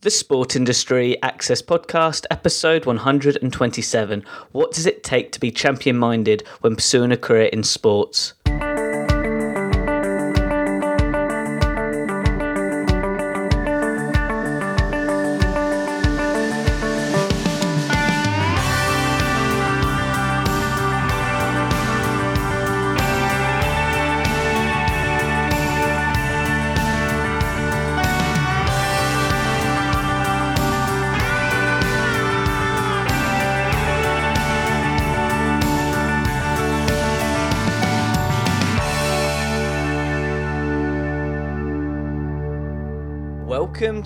The Sport Industry Access Podcast, episode 127. What does it take to be champion minded when pursuing a career in sports?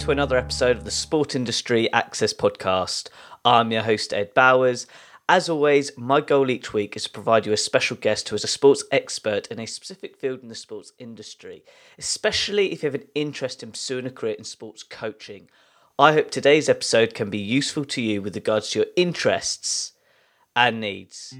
To another episode of the Sport Industry Access Podcast. I'm your host, Ed Bowers. As always, my goal each week is to provide you a special guest who is a sports expert in a specific field in the sports industry, especially if you have an interest in pursuing a career in sports coaching. I hope today's episode can be useful to you with regards to your interests and needs.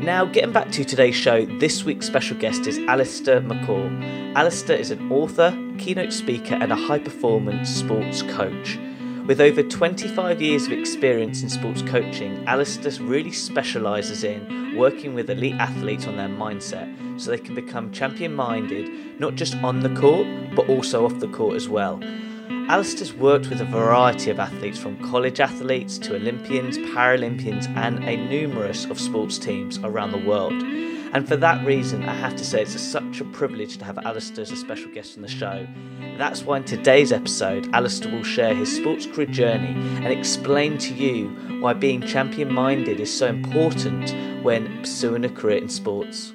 Now, getting back to today's show, this week's special guest is Allistair McCaw. Allistair is an author, keynote speaker, and a high performance sports coach. With over 25 years of experience in sports coaching, Allistair really specialises in working with elite athletes on their mindset so they can become champion minded, not just on the court, but also off the court as well. Allistair's worked with a variety of athletes from college athletes to Olympians, Paralympians, and a numerous of sports teams around the world. And for that reason, I have to say it's a, such a privilege to have Allistair as a special guest on the show. That's why in today's episode, Allistair will share his sports career journey and explain to you why being champion minded is so important when pursuing a career in sports.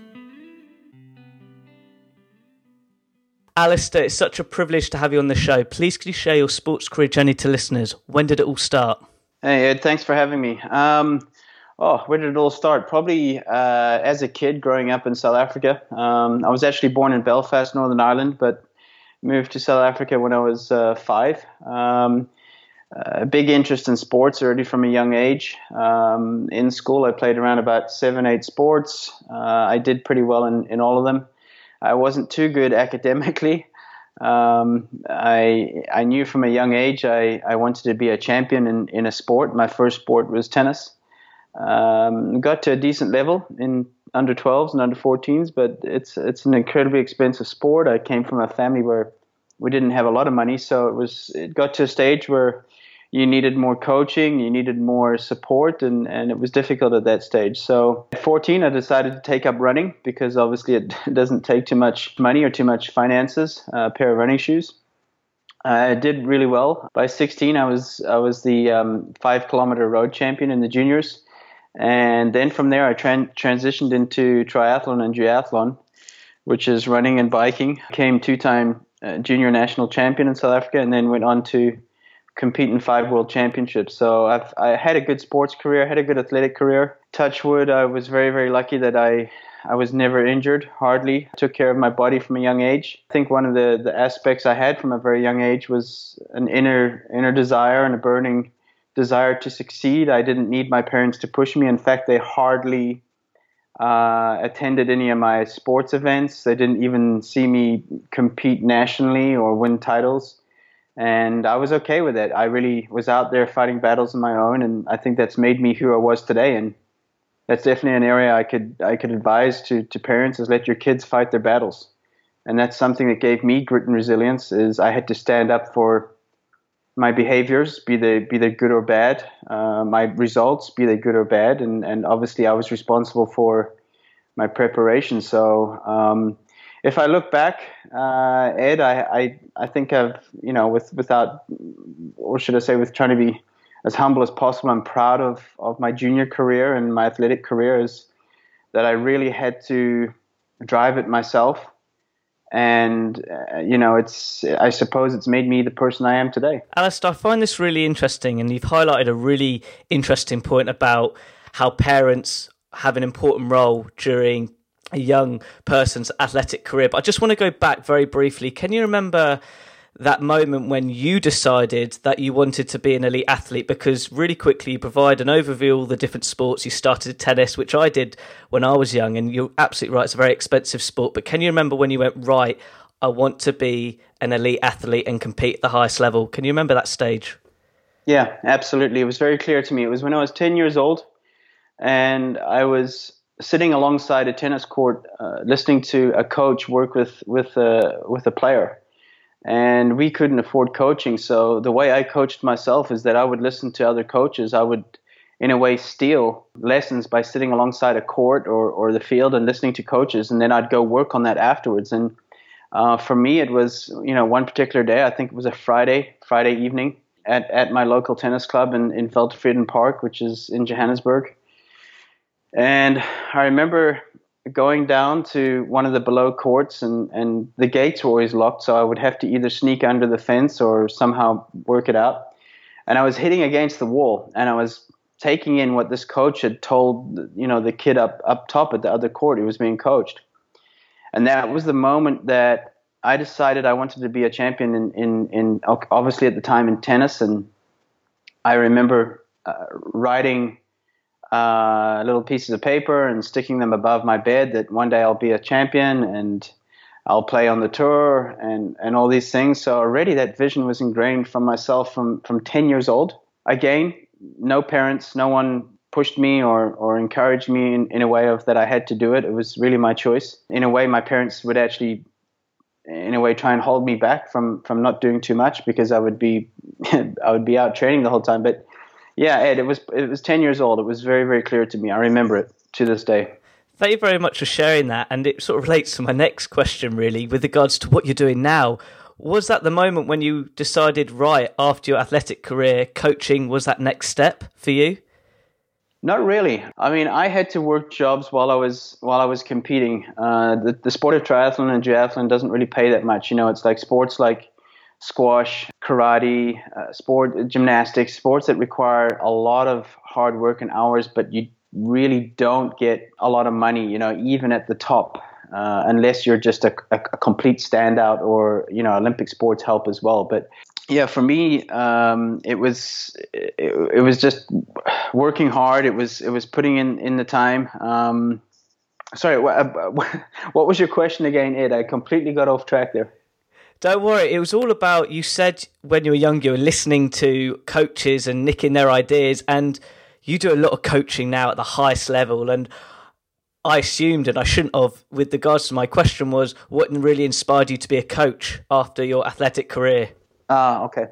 Allistair, it's such a privilege to have you on the show. Please, could you share your sports career journey to listeners? When did it all start? Hey, Ed, thanks for having me. Um, oh, where did it all start? Probably uh, as a kid growing up in South Africa. Um, I was actually born in Belfast, Northern Ireland, but moved to South Africa when I was uh, five. Um, a big interest in sports already from a young age. Um, in school, I played around about seven, eight sports. Uh, I did pretty well in, in all of them. I wasn't too good academically. Um, I I knew from a young age I, I wanted to be a champion in, in a sport. My first sport was tennis. Um, got to a decent level in under 12s and under 14s, but it's it's an incredibly expensive sport. I came from a family where we didn't have a lot of money, so it was it got to a stage where you needed more coaching, you needed more support, and, and it was difficult at that stage. So at 14, I decided to take up running because obviously it doesn't take too much money or too much finances, a pair of running shoes. I did really well. By 16, I was I was the um, five kilometer road champion in the juniors, and then from there I tran- transitioned into triathlon and duathlon, which is running and biking. Came two time uh, junior national champion in South Africa, and then went on to compete in five world championships. So I've I had a good sports career, had a good athletic career. Touchwood, I was very very lucky that I I was never injured, hardly. Took care of my body from a young age. I think one of the, the aspects I had from a very young age was an inner inner desire and a burning desire to succeed. I didn't need my parents to push me. In fact, they hardly uh, attended any of my sports events. They didn't even see me compete nationally or win titles and I was okay with it. I really was out there fighting battles on my own, and I think that's made me who I was today. And that's definitely an area I could I could advise to to parents is let your kids fight their battles, and that's something that gave me grit and resilience. Is I had to stand up for my behaviors, be they be they good or bad, uh, my results, be they good or bad, and and obviously I was responsible for my preparation. So. Um, if I look back, uh, Ed, I, I, I think I've, you know, with, without, or should I say, with trying to be as humble as possible, I'm proud of, of my junior career and my athletic career is that I really had to drive it myself. And, uh, you know, it's, I suppose it's made me the person I am today. Allistair, I find this really interesting. And you've highlighted a really interesting point about how parents have an important role during a young person's athletic career. But I just want to go back very briefly. Can you remember that moment when you decided that you wanted to be an elite athlete? Because really quickly, you provide an overview of the different sports. You started tennis, which I did when I was young, and you're absolutely right, it's a very expensive sport. But can you remember when you went, right, I want to be an elite athlete and compete at the highest level? Can you remember that stage? Yeah, absolutely. It was very clear to me. It was when I was 10 years old and I was sitting alongside a tennis court uh, listening to a coach work with, with, a, with a player. And we couldn't afford coaching. So the way I coached myself is that I would listen to other coaches. I would, in a way, steal lessons by sitting alongside a court or, or the field and listening to coaches. And then I'd go work on that afterwards. And uh, for me, it was, you know, one particular day, I think it was a Friday, Friday evening at, at my local tennis club in, in Veldtvreden Park, which is in Johannesburg. And I remember going down to one of the below courts and, and the gates were always locked, so I would have to either sneak under the fence or somehow work it out. And I was hitting against the wall and I was taking in what this coach had told you know the kid up up top at the other court who was being coached. And that was the moment that I decided I wanted to be a champion in, in, in obviously at the time in tennis. And I remember uh, writing uh, little pieces of paper and sticking them above my bed that one day I'll be a champion and I'll play on the tour and, and all these things. So already that vision was ingrained from myself from, from 10 years old. Again, no parents, no one pushed me or, or encouraged me in, in a way of that I had to do it. It was really my choice. In a way, my parents would actually in a way try and hold me back from from not doing too much because I would be I would be out training the whole time. But yeah, Ed, it was it was ten years old. It was very very clear to me. I remember it to this day. Thank you very much for sharing that, and it sort of relates to my next question, really, with regards to what you're doing now. Was that the moment when you decided, right after your athletic career, coaching was that next step for you? Not really. I mean, I had to work jobs while I was while I was competing. Uh, the, the sport of triathlon and duathlon doesn't really pay that much. You know, it's like sports like squash, karate, uh, sport, gymnastics, sports that require a lot of hard work and hours, but you really don't get a lot of money. You know, even at the top, uh, unless you're just a, a, a complete standout or you know Olympic sports help as well. But yeah, for me, um, it was it, it, was just working hard. It was it was putting in in the time. Um, sorry, what, what was your question again, Ed? I completely got off track there. Don't worry. It was all about you said when you were young, you were listening to coaches and nicking their ideas, and you do a lot of coaching now at the highest level. And I assumed, and I shouldn't have, with regards to my question, was what really inspired you to be a coach after your athletic career? Ah, okay.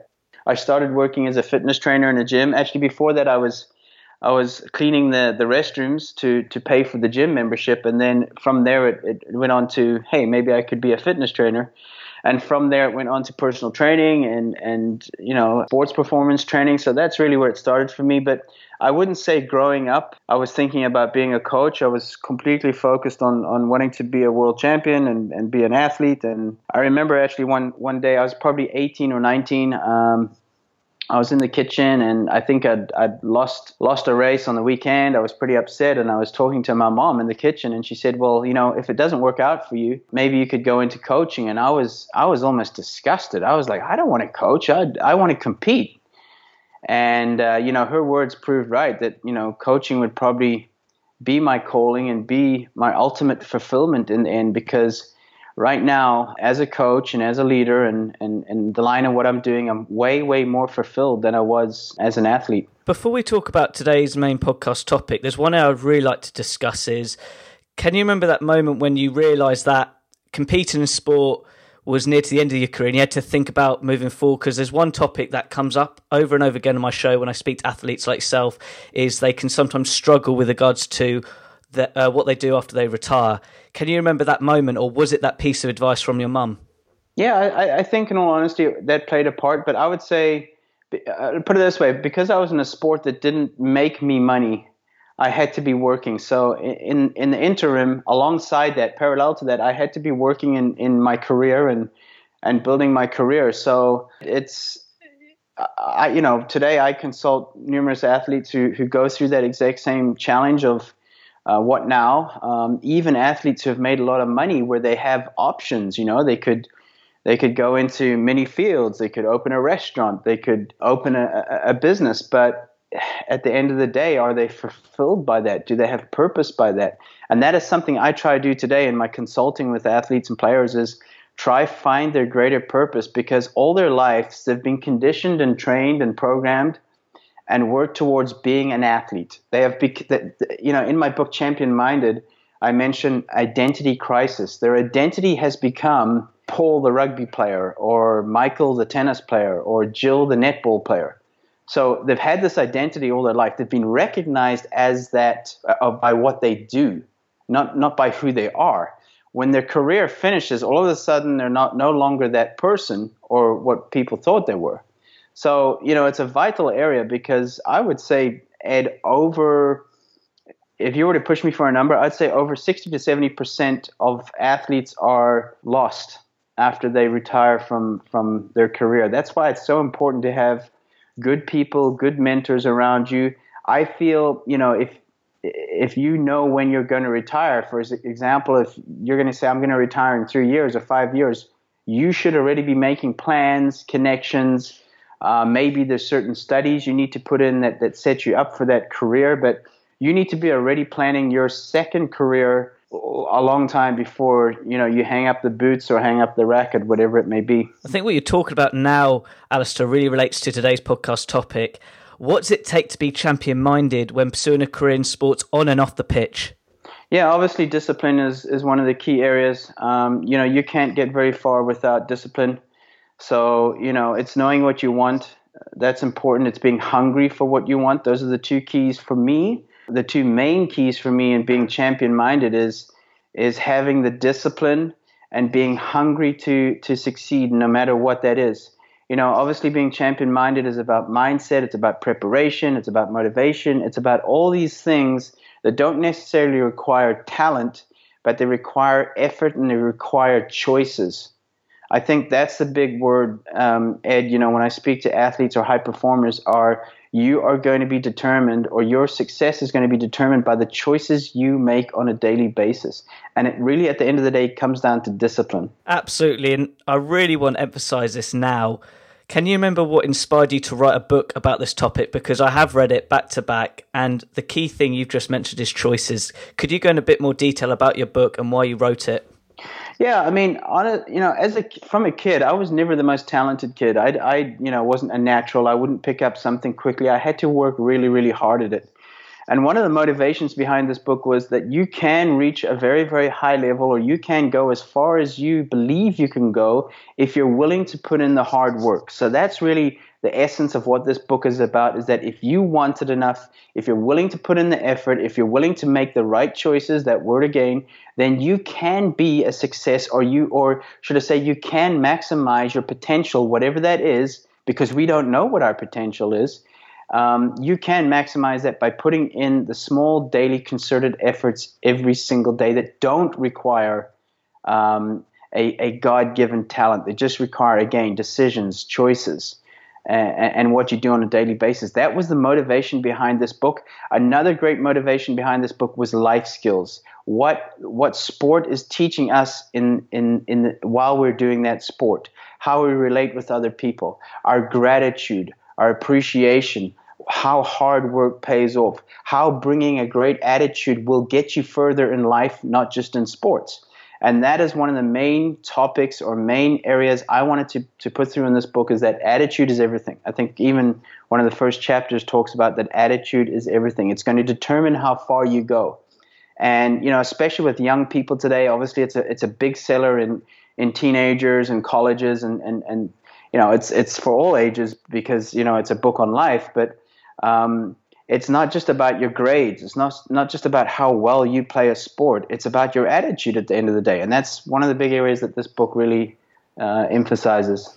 I started working as a fitness trainer in a gym. Actually, before that, I was I was cleaning the, the restrooms to, to pay for the gym membership, and then from there it, it went on to hey maybe I could be a fitness trainer, and from there it went on to personal training and and you know sports performance training. So that's really where it started for me. But I wouldn't say growing up I was thinking about being a coach. I was completely focused on, on wanting to be a world champion and, and be an athlete. And I remember actually one, one day I was probably 18 or 19. Um, I was in the kitchen and I think I'd, I'd lost lost a race on the weekend. I was pretty upset and I was talking to my mom in the kitchen and she said, "Well, you know, if it doesn't work out for you, maybe you could go into coaching." And I was I was almost disgusted. I was like, "I don't want to coach. I I want to compete." And uh, you know, her words proved right that you know coaching would probably be my calling and be my ultimate fulfillment in the end because right now as a coach and as a leader and, and, and the line of what I'm doing, I'm way, way more fulfilled than I was as an athlete. Before we talk about today's main podcast topic, there's one I'd really like to discuss is can you remember that moment when you realised that competing in sport was near to the end of your career and you had to think about moving forward because there's one topic that comes up over and over again on my show when I speak to athletes like yourself is they can sometimes struggle with regards to uh, what they do after they retire. Can you remember that moment or was it that piece of advice from your mum? Yeah, I, I think in all honesty that played a part, but I would say, uh, put it this way, because I was in a sport that didn't make me money I had to be working. So in in the interim, alongside that, parallel to that, I had to be working in, in my career and and building my career. So it's I you know today I consult numerous athletes who who go through that exact same challenge of uh, what now. Um, even athletes who have made a lot of money where they have options. You know they could they could go into many fields. They could open a restaurant. They could open a, a business, but at the end of the day, are they fulfilled by that? Do they have purpose by that? And that is something I try to do today in my consulting with athletes and players is try find their greater purpose because all their lives they've been conditioned and trained and programmed and work towards being an athlete. They have, you know, in my book Champion Minded, I mention identity crisis. Their identity has become Paul the rugby player or Michael the tennis player or Jill the netball player. So they've had this identity all their life. They've been recognized as that uh, by what they do, not not by who they are when their career finishes, all of a sudden they're not no longer that person or what people thought they were. So you know, it's a vital area because I would say, Ed, over if you were to push me for a number, I'd say over 60 to 70 percent of athletes are lost after they retire from from their career. That's why it's so important to have good people, good mentors around you. I feel, you know, if if you know when you're going to retire, for example, if you're going to say, I'm going to retire in three years or five years, you should already be making plans, connections. Uh, maybe there's certain studies you need to put in that, that set you up for that career, but you need to be already planning your second career a long time before you know you hang up the boots or hang up the racket, whatever it may be. I think what you're talking about now, Allistair, really relates to today's podcast topic what does it take to be champion minded when pursuing a career in sports on and off the pitch? Yeah, obviously, discipline is, is one of the key areas. Um, you know, you can't get very far without discipline. So, you know, it's knowing what you want. That's important. It's being hungry for what you want. Those are the two keys for me. The two main keys for me in being champion minded is is having the discipline and being hungry to to succeed no matter what that is you know, obviously being champion minded is about mindset, it's about preparation, it's about motivation, it's about all these things that don't necessarily require talent, but they require effort and they require choices. I think that's the big word, um, Ed. You know, when I speak to athletes or high performers, are you are going to be determined, or your success is going to be determined by the choices you make on a daily basis. And it really, at the end of the day, comes down to discipline. Absolutely. And I really want to emphasize this now can you remember what inspired you to write a book about this topic? Because I have read it back to back, and the key thing you've just mentioned is choices. Could you go in a bit more detail about your book and why you wrote it? Yeah, I mean, on a, you know, as a from a kid, I was never the most talented kid. I, I, you know, wasn't a natural. I wouldn't pick up something quickly. I had to work really, really hard at it. And one of the motivations behind this book was that you can reach a very, very high level, or you can go as far as you believe you can go if you're willing to put in the hard work. So that's really the essence of what this book is about is that if you want it enough, if you're willing to put in the effort, if you're willing to make the right choices, that word again, then you can be a success or you or should I say you can maximize your potential, whatever that is, because we don't know what our potential is um, you can maximize that by putting in the small daily concerted efforts every single day that don't require um, a, a God given talent. They just require, again, decisions, choices, and, and, what you do on a daily basis. That was the motivation behind this book. Another great motivation behind this book was life skills. What, what sport is teaching us in, in, in the, while we're doing that sport, how we relate with other people, our gratitude, our appreciation, how hard work pays off, how bringing a great attitude will get you further in life, not just in sports. And that is one of the main topics or main areas I wanted to, to put through in this book is that attitude is everything. I think even one of the first chapters talks about that attitude is everything. It's going to determine how far you go. And, you know, especially with young people today, obviously it's a, it's a big seller in, in teenagers and colleges and, and, and, you know, it's, it's for all ages because, you know, it's a book on life, but um, it's not just about your grades. It's not not just about how well you play a sport. It's about your attitude at the end of the day, and that's one of the big areas that this book really uh, emphasizes.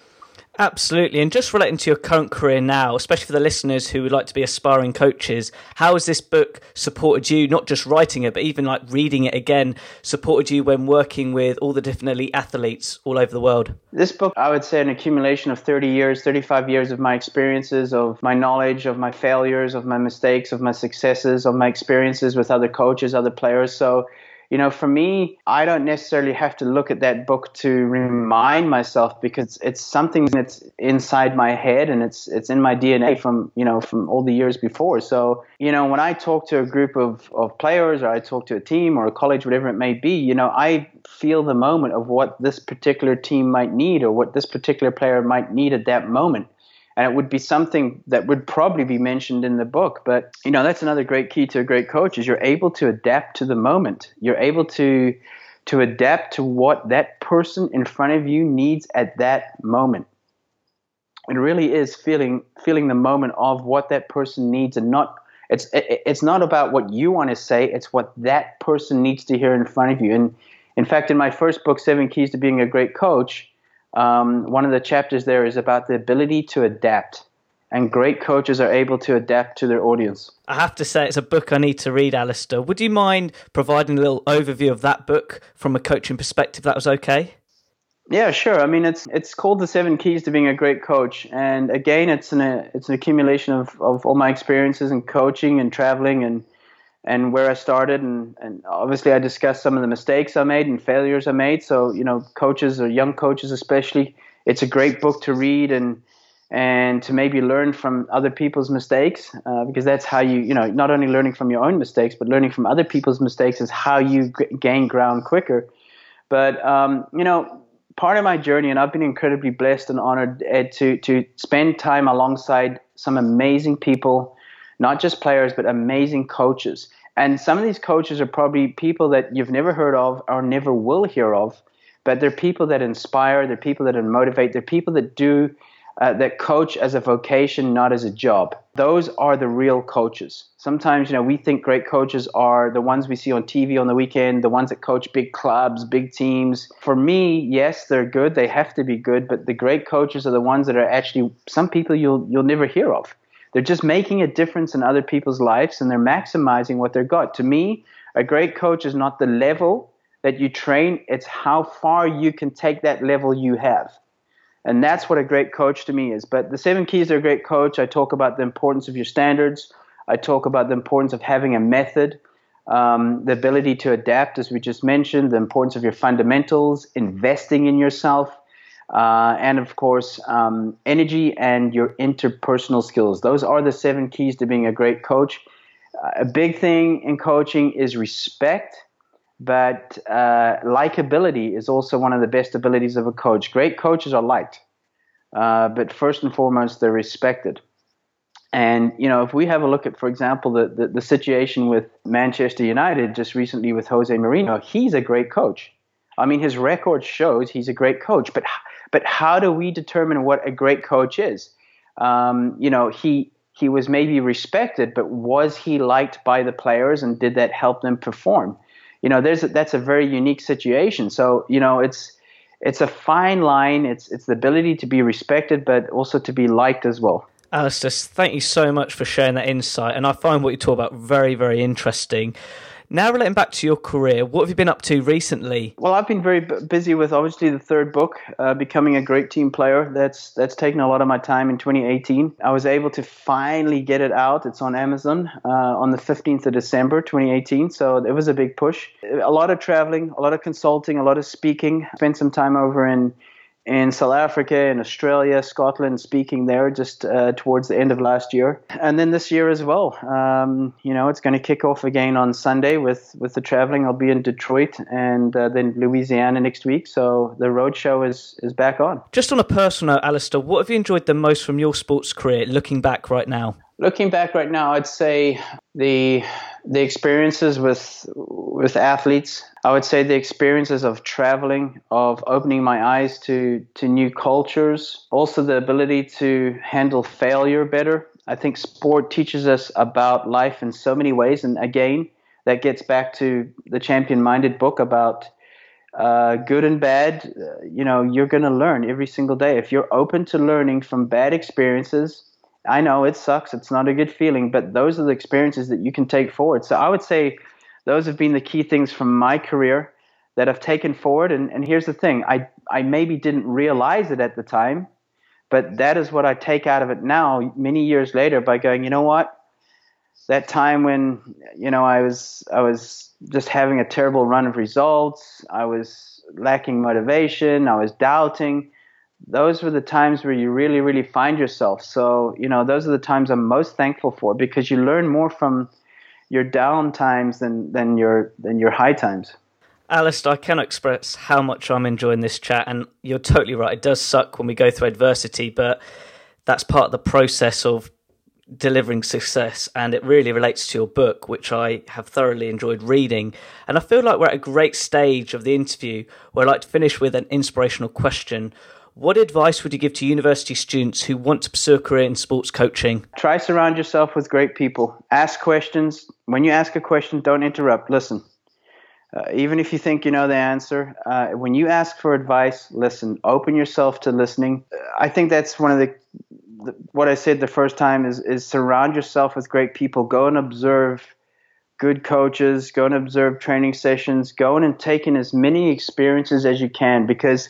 Absolutely. And just relating to your current career now, especially for the listeners who would like to be aspiring coaches, how has this book supported you, not just writing it, but even like reading it again, supported you when working with all the different elite athletes all over the world? This book, I would say, an accumulation of 30 years, 35 years of my experiences, of my knowledge, of my failures, of my mistakes, of my successes, of my experiences with other coaches, other players. So, you know, for me, I don't necessarily have to look at that book to remind myself because it's something that's inside my head and it's it's in my DNA from you know from all the years before. So you know, when I talk to a group of of players or I talk to a team or a college, whatever it may be, you know, I feel the moment of what this particular team might need or what this particular player might need at that moment and it would be something that would probably be mentioned in the book. But you know that's another great key to a great coach is you're able to adapt to the moment. You're able to to adapt to what that person in front of you needs at that moment. It really is feeling feeling the moment of what that person needs and not it's it's not about what you want to say it's what that person needs to hear in front of you. And in fact in my first book seven keys to being a great coach um, one of the chapters there is about the ability to adapt. And great coaches are able to adapt to their audience. I have to say, it's a book I need to read, Allistair. Would you mind providing a little overview of that book from a coaching perspective? That was okay. Yeah, sure. I mean, it's it's called the Seven Keys to Being a Great Coach, and again, it's an it's an accumulation of, of all my experiences in coaching and traveling and and where I started, and, and obviously I discussed some of the mistakes I made and failures I made. So you know, coaches or young coaches especially, it's a great book to read and and to maybe learn from other people's mistakes uh, because that's how you you know not only learning from your own mistakes but learning from other people's mistakes is how you g- gain ground quicker. But um, you know, part of my journey, and I've been incredibly blessed and honored Ed, to to spend time alongside some amazing people not just players, but amazing coaches. And some of these coaches are probably people that you've never heard of or never will hear of, but they're people that inspire, they're people that motivate, they're people that do uh, that coach as a vocation, not as a job. Those are the real coaches. Sometimes, you know, we think great coaches are the ones we see on TV on the weekend, the ones that coach big clubs, big teams. For me, yes, they're good. They have to be good, but the great coaches are the ones that are actually some people you'll you'll never hear of. They're just making a difference in other people's lives and they're maximizing what they've got. To me, a great coach is not the level that you train, it's how far you can take that level you have. And that's what a great coach to me is. But the seven keys to a great coach, I talk about the importance of your standards. I talk about the importance of having a method, um, the ability to adapt, as we just mentioned, the importance of your fundamentals, investing in yourself, uh, and of course, um, energy and your interpersonal skills. Those are the seven keys to being a great coach. Uh, a big thing in coaching is respect, but uh, likability is also one of the best abilities of a coach. Great coaches are liked, uh, but first and foremost, they're respected. And you know, if we have a look at, for example, the, the, the situation with Manchester United just recently with Jose Mourinho, he's a great coach. I mean, his record shows he's a great coach, but but how do we determine what a great coach is? Um, you know, he he was maybe respected, but was he liked by the players, and did that help them perform? You know, there's a, that's a very unique situation. So you know, it's it's a fine line. It's it's the ability to be respected, but also to be liked as well. Allistair, thank you so much for sharing that insight, and I find what you talk about very, very interesting. Now, relating back to your career, what have you been up to recently? Well, I've been very busy with obviously the third book, uh, becoming a great team player. That's that's taken a lot of my time in 2018. I was able to finally get it out. It's on Amazon uh, on the 15th of December 2018. So it was a big push. A lot of traveling, a lot of consulting, a lot of speaking. Spent some time over in in South Africa, in Australia, Scotland, speaking there just uh, towards the end of last year, and then this year as well. Um, you know, it's going to kick off again on Sunday with with the traveling. I'll be in Detroit and uh, then Louisiana next week. So the road show is is back on. Just on a personal note, Allistair, what have you enjoyed the most from your sports career, looking back right now? Looking back right now, I'd say the the experiences with with athletes. I would say the experiences of traveling, of opening my eyes to to new cultures, also the ability to handle failure better. I think sport teaches us about life in so many ways, and again, that gets back to the champion minded book about uh, good and bad. Uh, you know, you're going to learn every single day if you're open to learning from bad experiences I know it sucks. It's not a good feeling, but those are the experiences that you can take forward. So I would say those have been the key things from my career that I've taken forward. And, and here's the thing I, I maybe didn't realize it at the time, but that is what I take out of it now, many years later, by going, you know what? that time when you know I was I was just having a terrible run of results. I was lacking motivation. I was doubting. Those were the times where you really, really find yourself. So, you know, those are the times I'm most thankful for because you learn more from your down times than, than your than your high times. Allistair, I cannot express how much I'm enjoying this chat, and you're totally right. It does suck when we go through adversity, but that's part of the process of delivering success and it really relates to your book which i have thoroughly enjoyed reading and i feel like we're at a great stage of the interview where i'd like to finish with an inspirational question what advice would you give to university students who want to pursue a career in sports coaching? Try surround yourself with great people. Ask questions. When you ask a question don't interrupt. Listen. Uh, even if you think you know the answer uh, when you ask for advice listen. Open yourself to listening. I think that's one of the what I said the first time is is surround yourself with great people. Go and observe good coaches. Go and observe training sessions. Go and take in as many experiences as you can because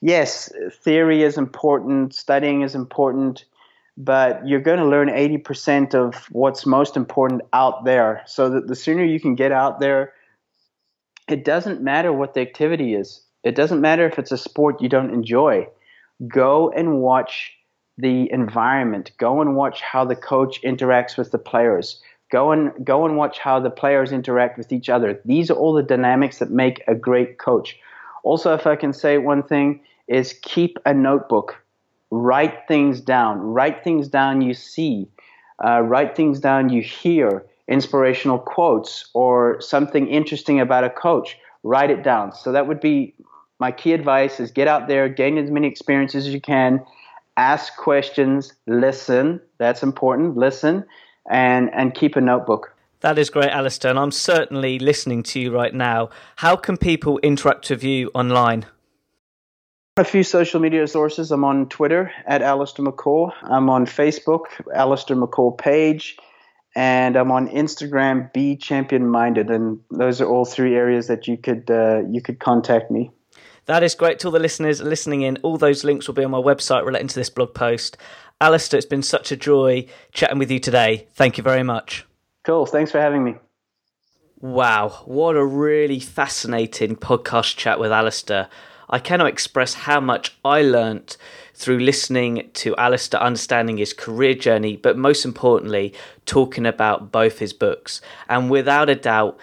yes, theory is important, studying is important, but you're going to learn 80% of what's most important out there. So that the sooner you can get out there, it doesn't matter what the activity is. It doesn't matter if it's a sport you don't enjoy. Go and watch the environment. Go and watch how the coach interacts with the players. Go and go and watch how the players interact with each other. These are all the dynamics that make a great coach. Also, if I can say one thing, is keep a notebook. Write things down. Write things down you see. Uh, write things down you hear. Inspirational quotes or something interesting about a coach. Write it down. So that would be my key advice: is get out there, gain as many experiences as you can, ask questions, listen. That's important. Listen and and keep a notebook. That is great, Allistair, and I'm certainly listening to you right now. How can people interact with you online? A few social media sources. I'm on Twitter at Allistair McCaw. I'm on Facebook, Allistair McCaw page, and I'm on Instagram, Be Champion Minded. And those are all three areas that you could uh, you could contact me. That is great to all the listeners listening in. All those links will be on my website relating to this blog post. Allistair, it's been such a joy chatting with you today. Thank you very much. Cool. Thanks for having me. Wow, what a really fascinating podcast chat with Allistair. I cannot express how much I learnt through listening to Allistair, understanding his career journey, but most importantly, talking about both his books. And without a doubt,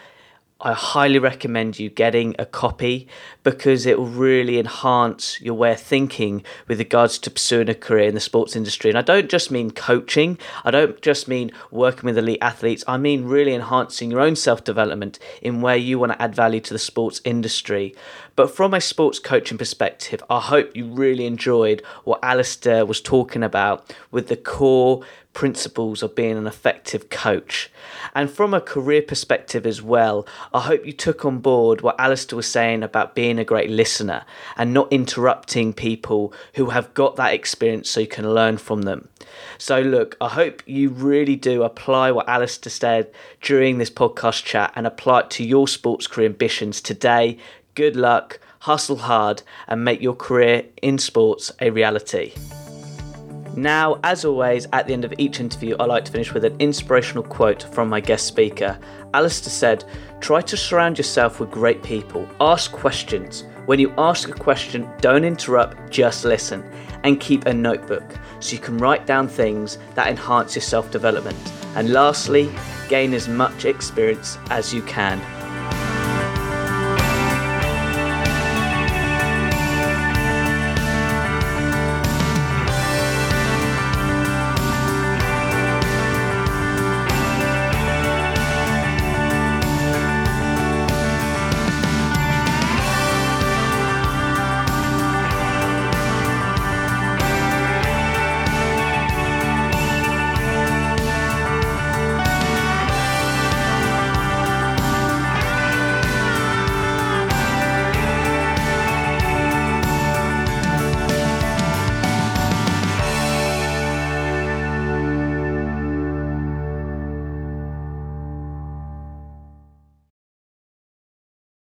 I highly recommend you getting a copy because it will really enhance your way of thinking with regards to pursuing a career in the sports industry. And I don't just mean coaching, I don't just mean working with elite athletes, I mean really enhancing your own self development in where you want to add value to the sports industry. But from a sports coaching perspective, I hope you really enjoyed what Allistair was talking about with the core principles of being an effective coach. And from a career perspective as well, I hope you took on board what Allistair was saying about being a great listener and not interrupting people who have got that experience so you can learn from them. So, look, I hope you really do apply what Allistair said during this podcast chat and apply it to your sports career ambitions today. Good luck, hustle hard, and make your career in sports a reality. Now, as always, at the end of each interview, I like to finish with an inspirational quote from my guest speaker. Allistair said, Try to surround yourself with great people. Ask questions. When you ask a question, don't interrupt, just listen. And keep a notebook so you can write down things that enhance your self development. And lastly, gain as much experience as you can.